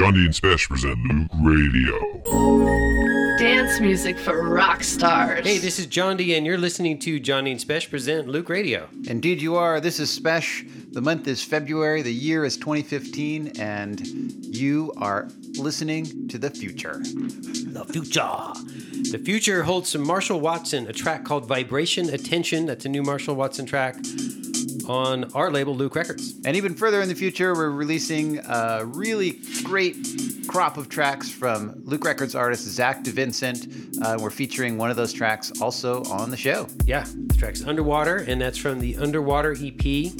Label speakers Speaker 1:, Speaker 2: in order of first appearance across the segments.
Speaker 1: Jondi and Spesh present Loöq Radio.
Speaker 2: Dance music for rock stars.
Speaker 3: Hey, this is Jondi, and you're listening to Jondi and Spesh present Loöq Radio.
Speaker 4: Indeed, you are. This is Spesh. The month is February, the year is 2015, and you are listening to the future.
Speaker 3: The future. The future holds some Marshall Watson, a track called Vibration Attention. That's a new Marshall Watson track on our label, Loöq Records.
Speaker 4: And even further in the future, we're releasing a really great crop of tracks from Loöq Records artist Zach DeVincent. Uh, we're featuring one of those tracks also on the show.
Speaker 3: Yeah, the track's Underwater, and that's from the Underwater EP.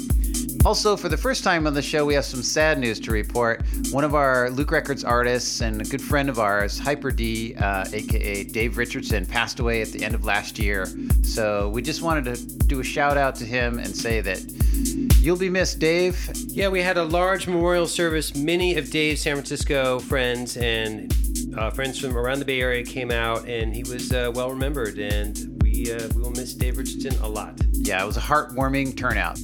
Speaker 4: Also, for the first time on the show, we have some sad news to report. One of our Loöq Records artists and a good friend of ours, Hyper D, uh, aka Dave Richardson, passed away at the end of last year. So we just wanted to do a shout out to him and say that you'll be missed, Dave.
Speaker 3: Yeah, we had a large memorial service. Many of Dave's San Francisco friends and uh, friends from around the Bay Area came out, and he was uh, well remembered. And we uh, we will miss Dave Richardson a lot.
Speaker 4: Yeah, it was a heartwarming turnout.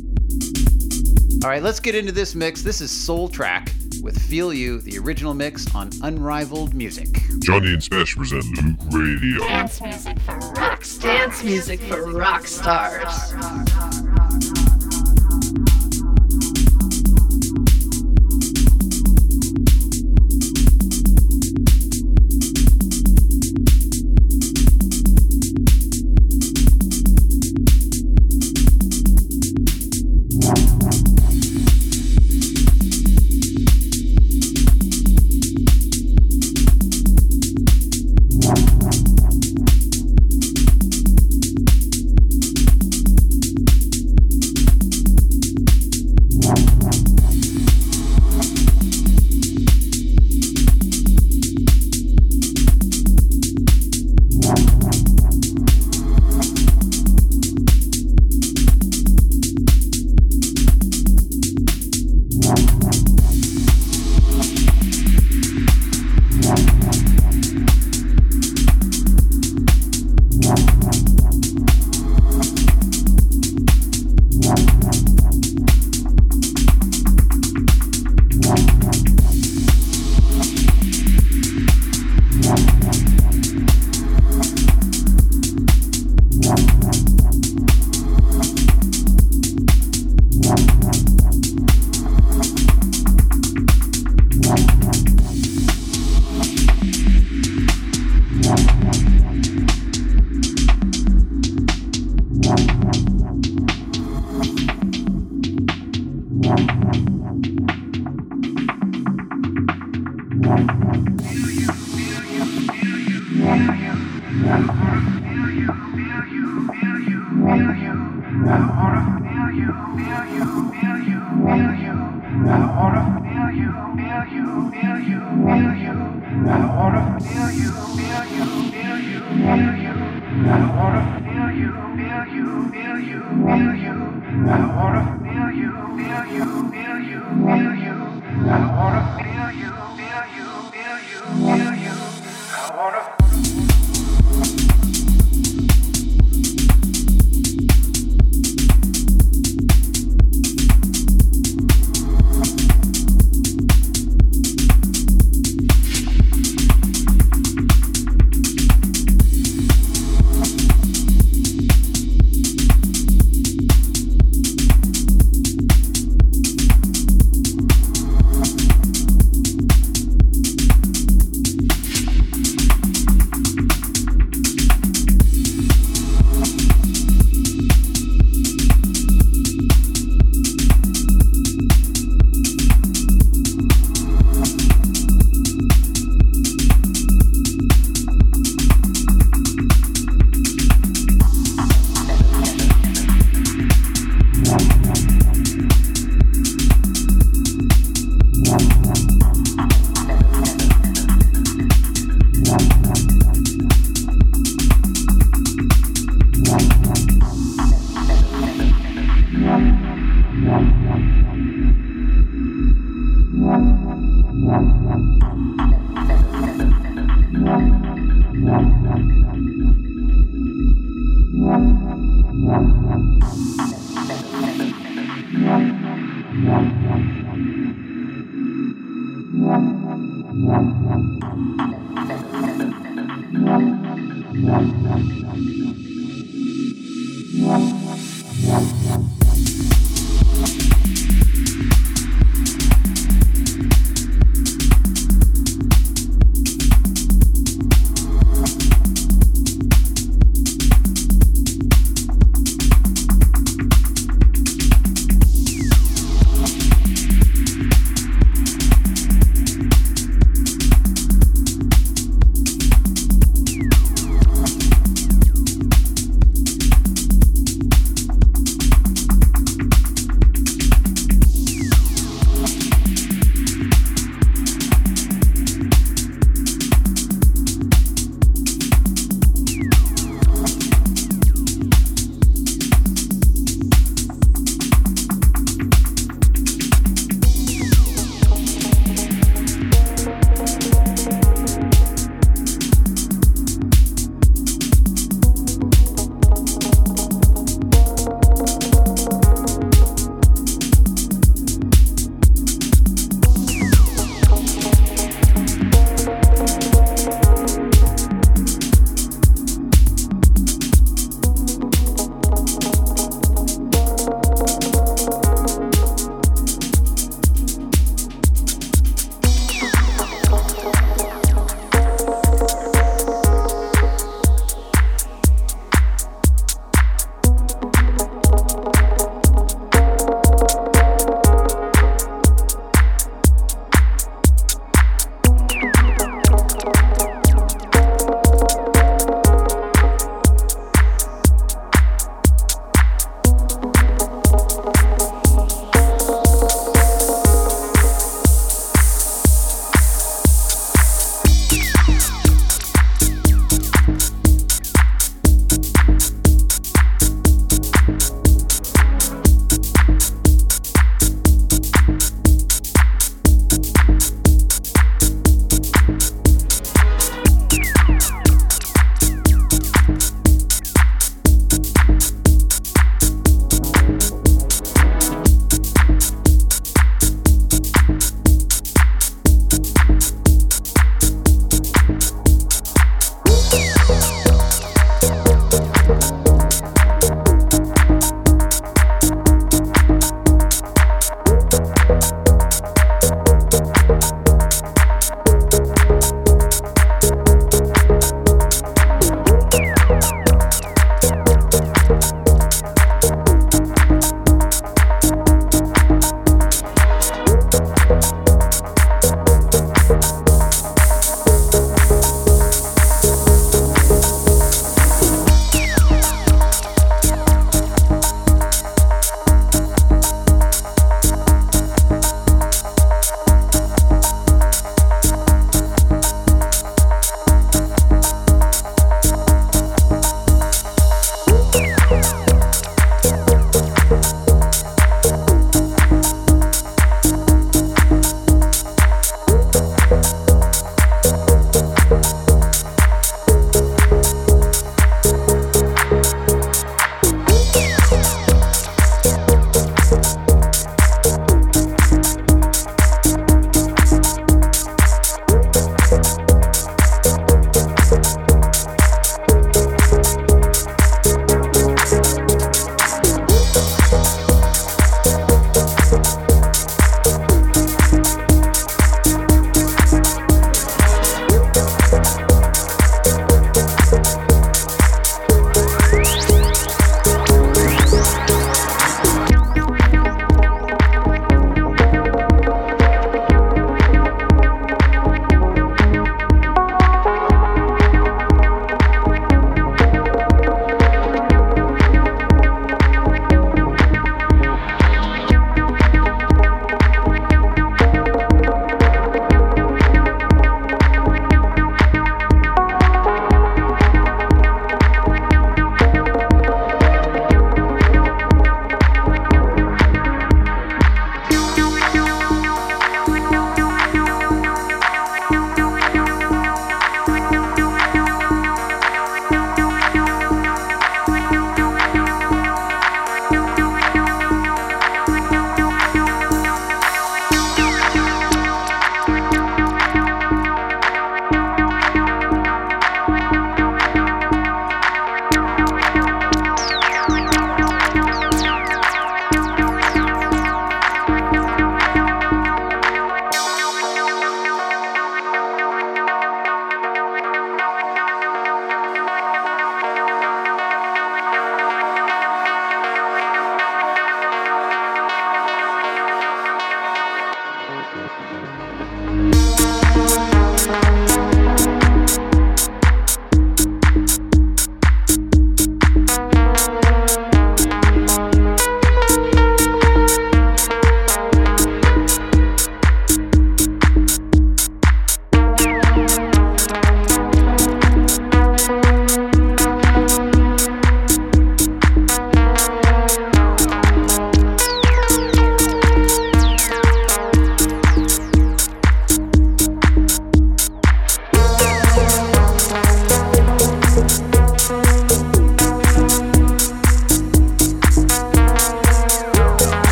Speaker 4: All right, let's get into this mix. This is Soul Track with Feel You, the original mix on Unrivaled Music.
Speaker 1: Jondi and Spesh present Loöq Radio.
Speaker 2: Dance music for rock stars. Dance music for rock stars.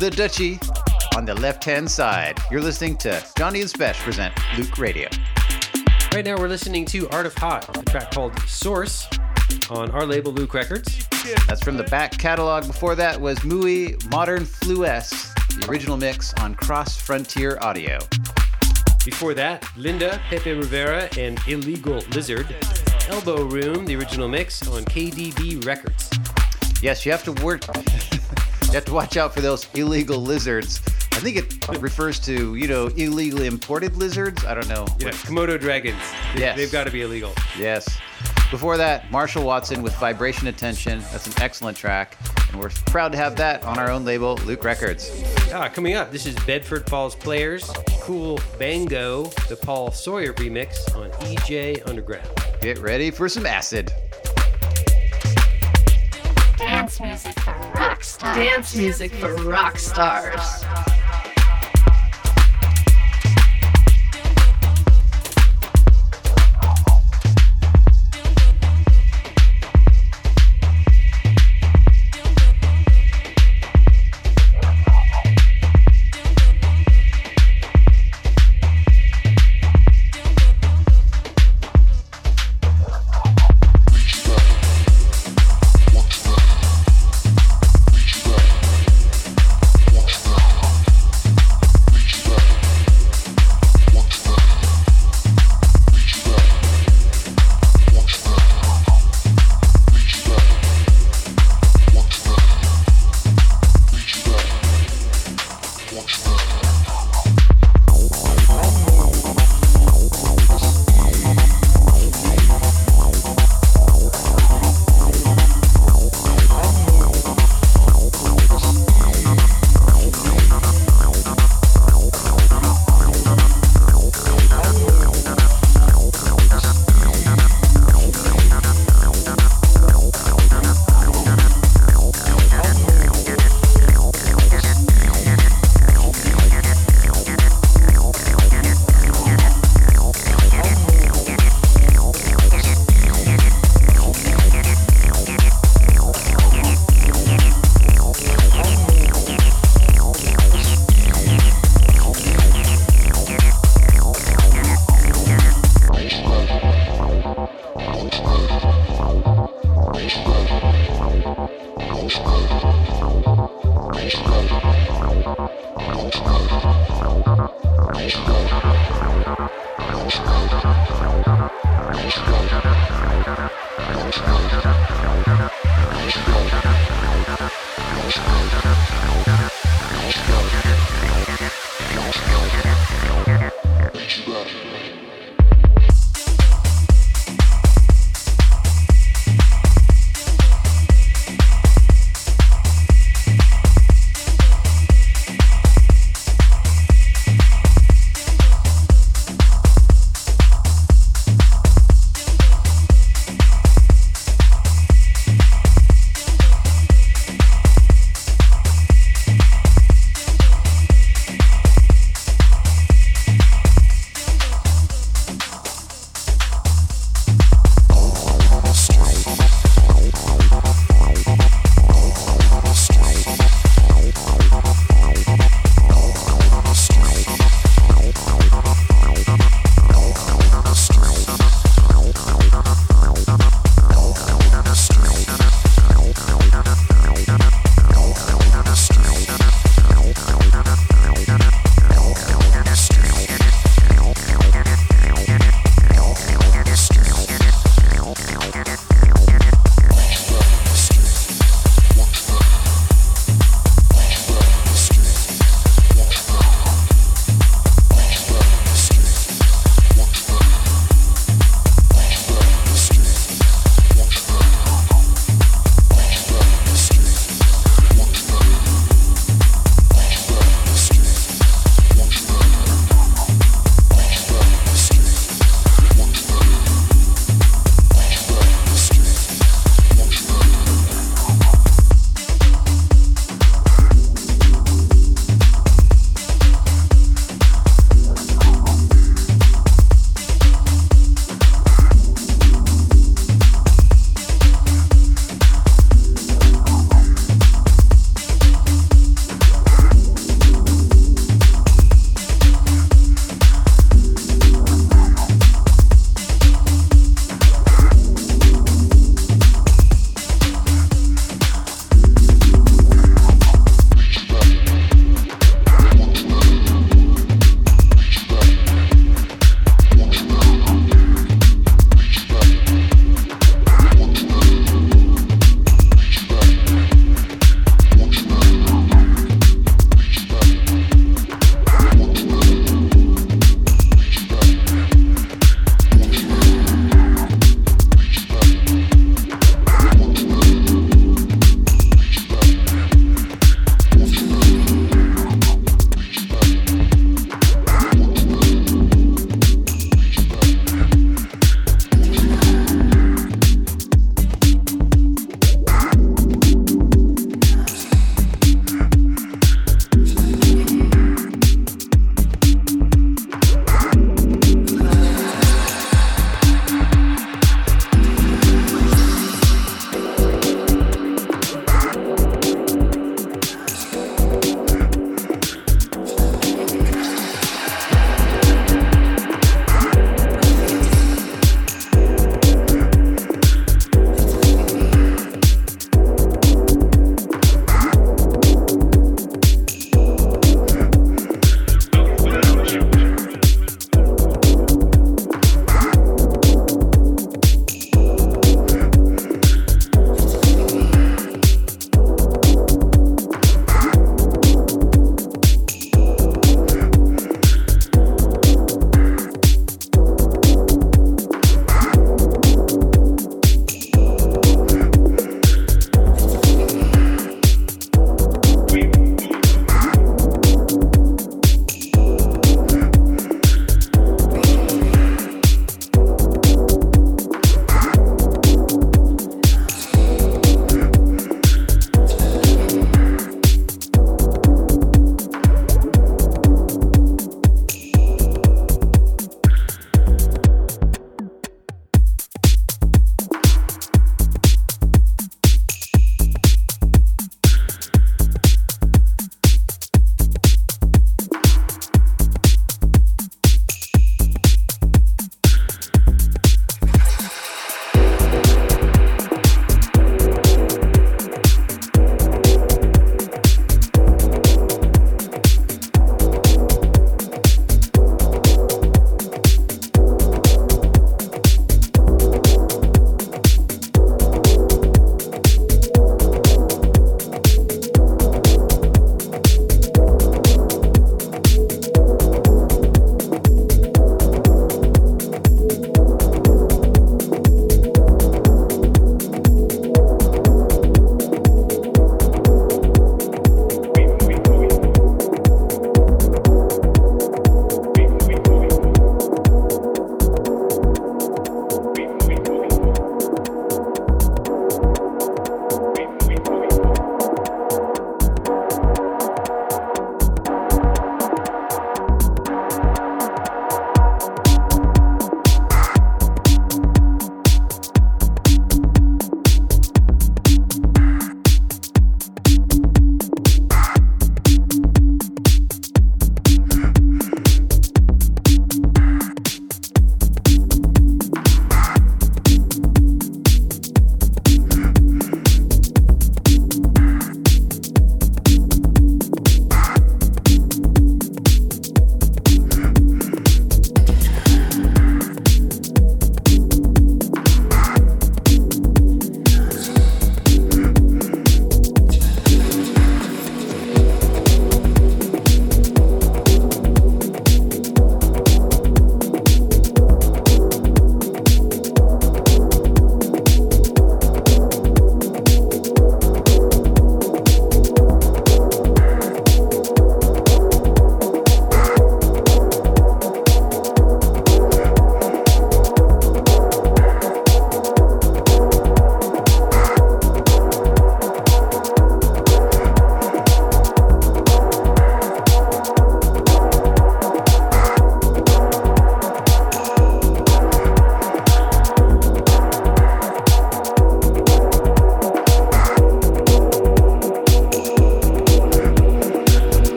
Speaker 4: The Dutchie on the left hand side. You're listening to Jondi and Spesh present Loöq Radio.
Speaker 3: Right now, we're listening to Art of Hot, a track called Source on our label Loöq Records.
Speaker 4: That's from the back catalog. Before that was Mui Modern Flues, the original mix on Cross Frontier Audio.
Speaker 3: Before that, Linda, Pepe Rivera, and Illegal Lizard. Elbow Room, the original mix on KDB Records.
Speaker 4: Yes, you have to work. You have to watch out for those illegal lizards. I think it refers to you know illegally imported lizards. I don't know.
Speaker 3: Yeah, Komodo dragons. They,
Speaker 4: Yes.
Speaker 3: They've got to be illegal.
Speaker 4: Yes. Before that, Marshall Watson with Vibration Attention. That's an excellent track, and we're proud to have that on our own label, Loöq Records.
Speaker 3: Ah, coming up, this is Bedford Falls Players, Cool Bango, the Paul Sawyer remix on EJ Underground.
Speaker 4: Get ready for some acid.
Speaker 2: Dance music for rock stars. Dance music for rock stars.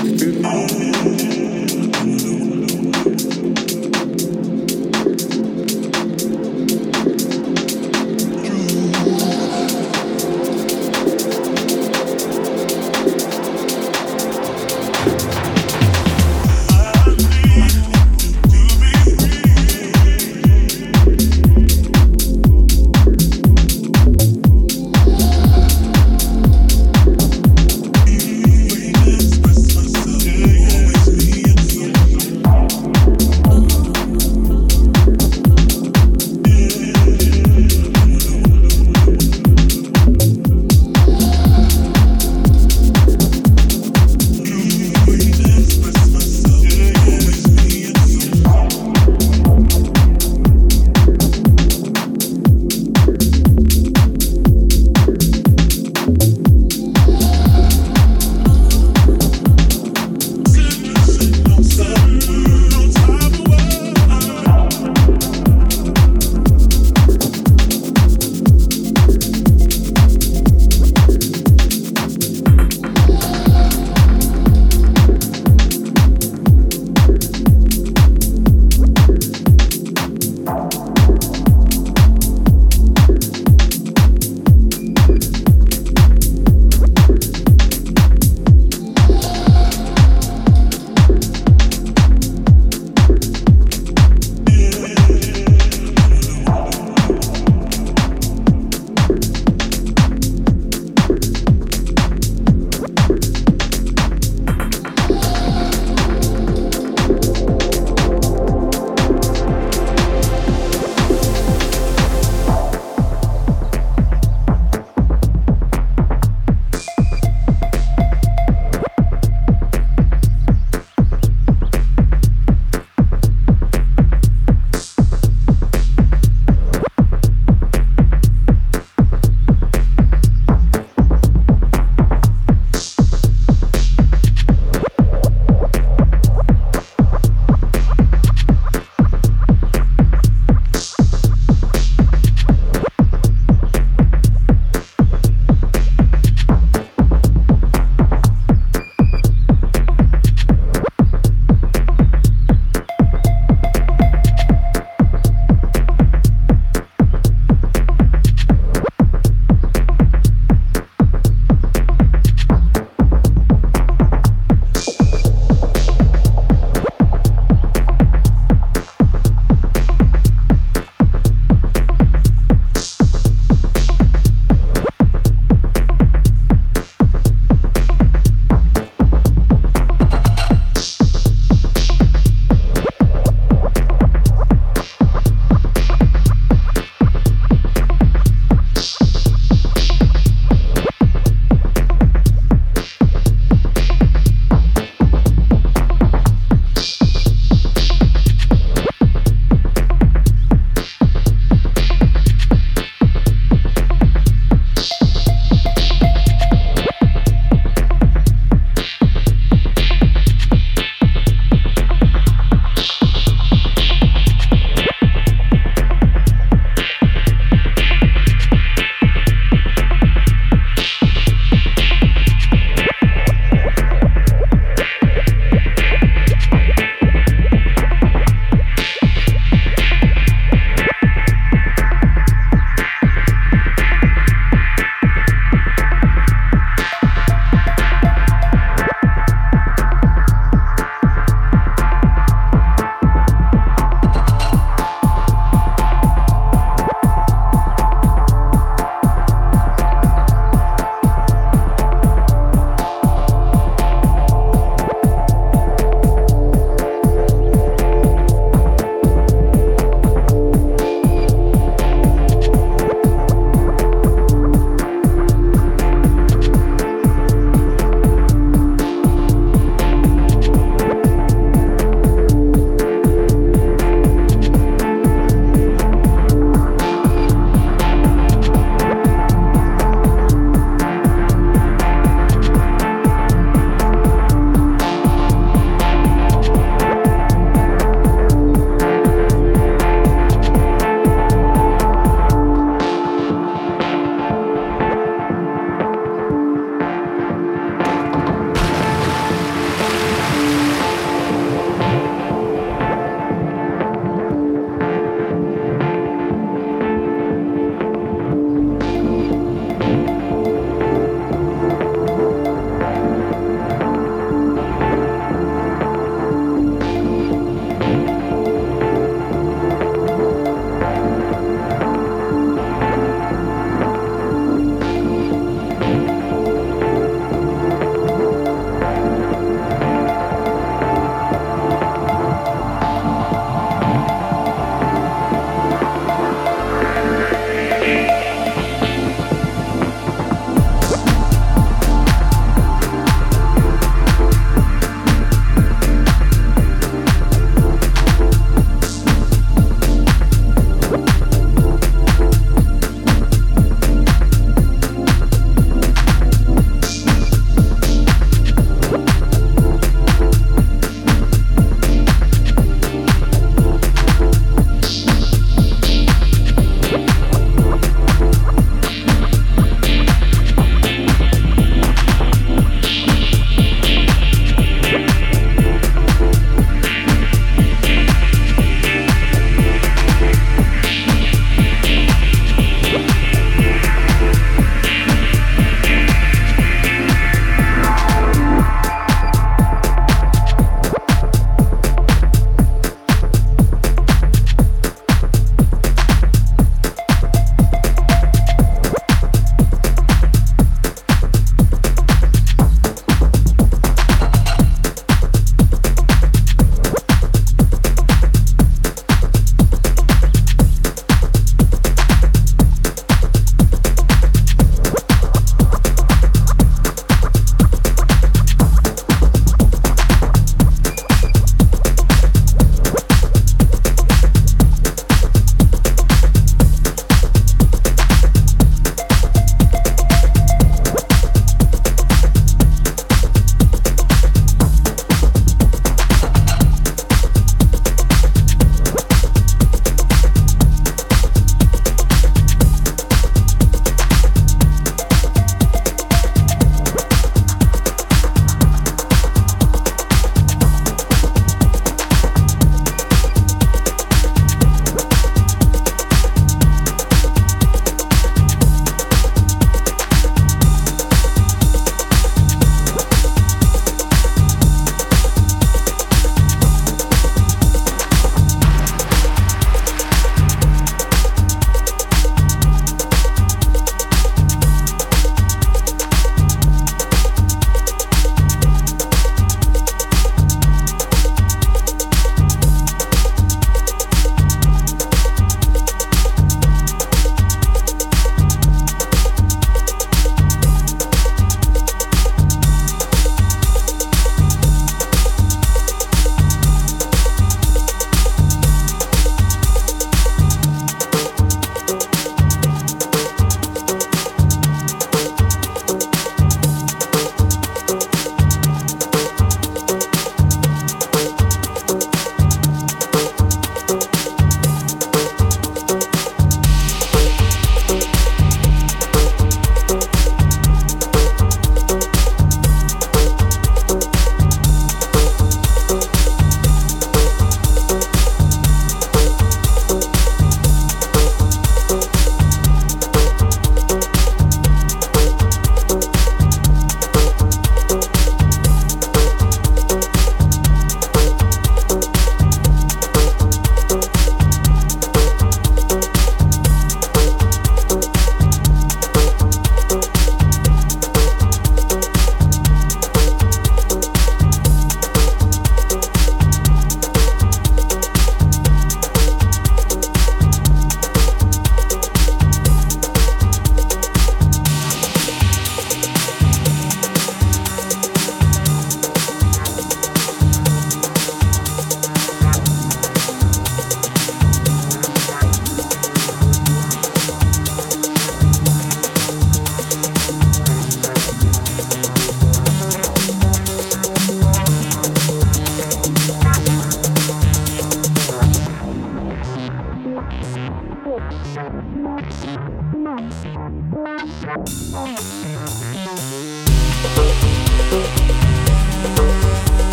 Speaker 5: Good night.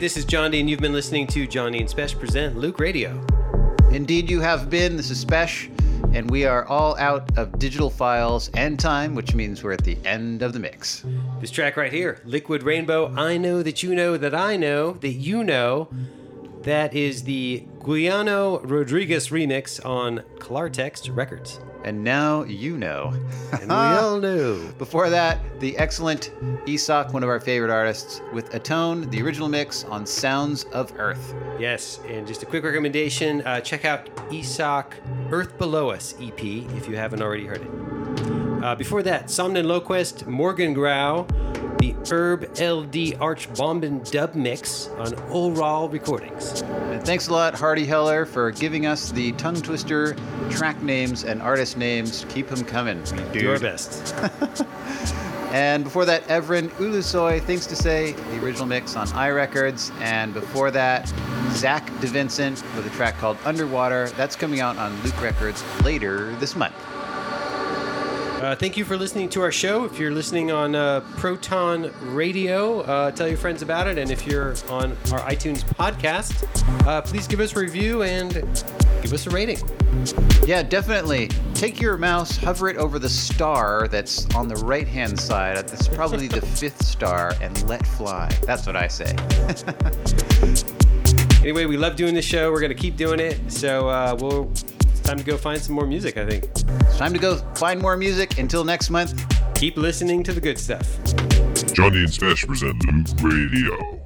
Speaker 3: This is Jondi, and you've been listening to Jondi and Spesh present Loöq Radio.
Speaker 4: Indeed, you have been. This is Spesh, and we are all out of digital files and time, which means we're at the end of the mix.
Speaker 3: This track right here, Liquid Rainbow, I Know That You Know That I Know That You Know. That is the Guiano Rodriguez remix on Klartext Records.
Speaker 4: And now you know.
Speaker 3: And we all knew.
Speaker 4: Before that, the excellent Isak, one of our favorite artists, with Atone, the original mix on Sounds of Earth.
Speaker 3: Yes, and just a quick recommendation uh, check out Isak Earth Below Us EP if you haven't already heard it. Uh, before that, Somniloquist Morgan Grau, the Herb LD Arch Bombin dub mix on Oral Recordings.
Speaker 4: And thanks a lot, Hardy Heller, for giving us the tongue twister track names and artist names. Keep them coming.
Speaker 3: Do our best.
Speaker 4: And before that, Evren Ulusoy, Things to Say, the original mix on iRecords. And before that, Zach DeVincent with a track called Underwater. That's coming out on Loöq Records later this month.
Speaker 3: Uh, thank you for listening to our show. If you're listening on uh, Proton Radio, uh, tell your friends about it. And if you're on our iTunes podcast, uh, please give us a review and give us a rating.
Speaker 4: Yeah, definitely. Take your mouse, hover it over the star that's on the right hand side. That's probably the fifth star, and let fly. That's what I say.
Speaker 3: Anyway, we love doing the show. We're going to keep doing it. So uh, we'll, time to go find some more music, I think.
Speaker 4: It's time to go find more music. Until next month.
Speaker 3: Keep listening to the good stuff.
Speaker 1: Jondi and Spesh present Loöq Radio.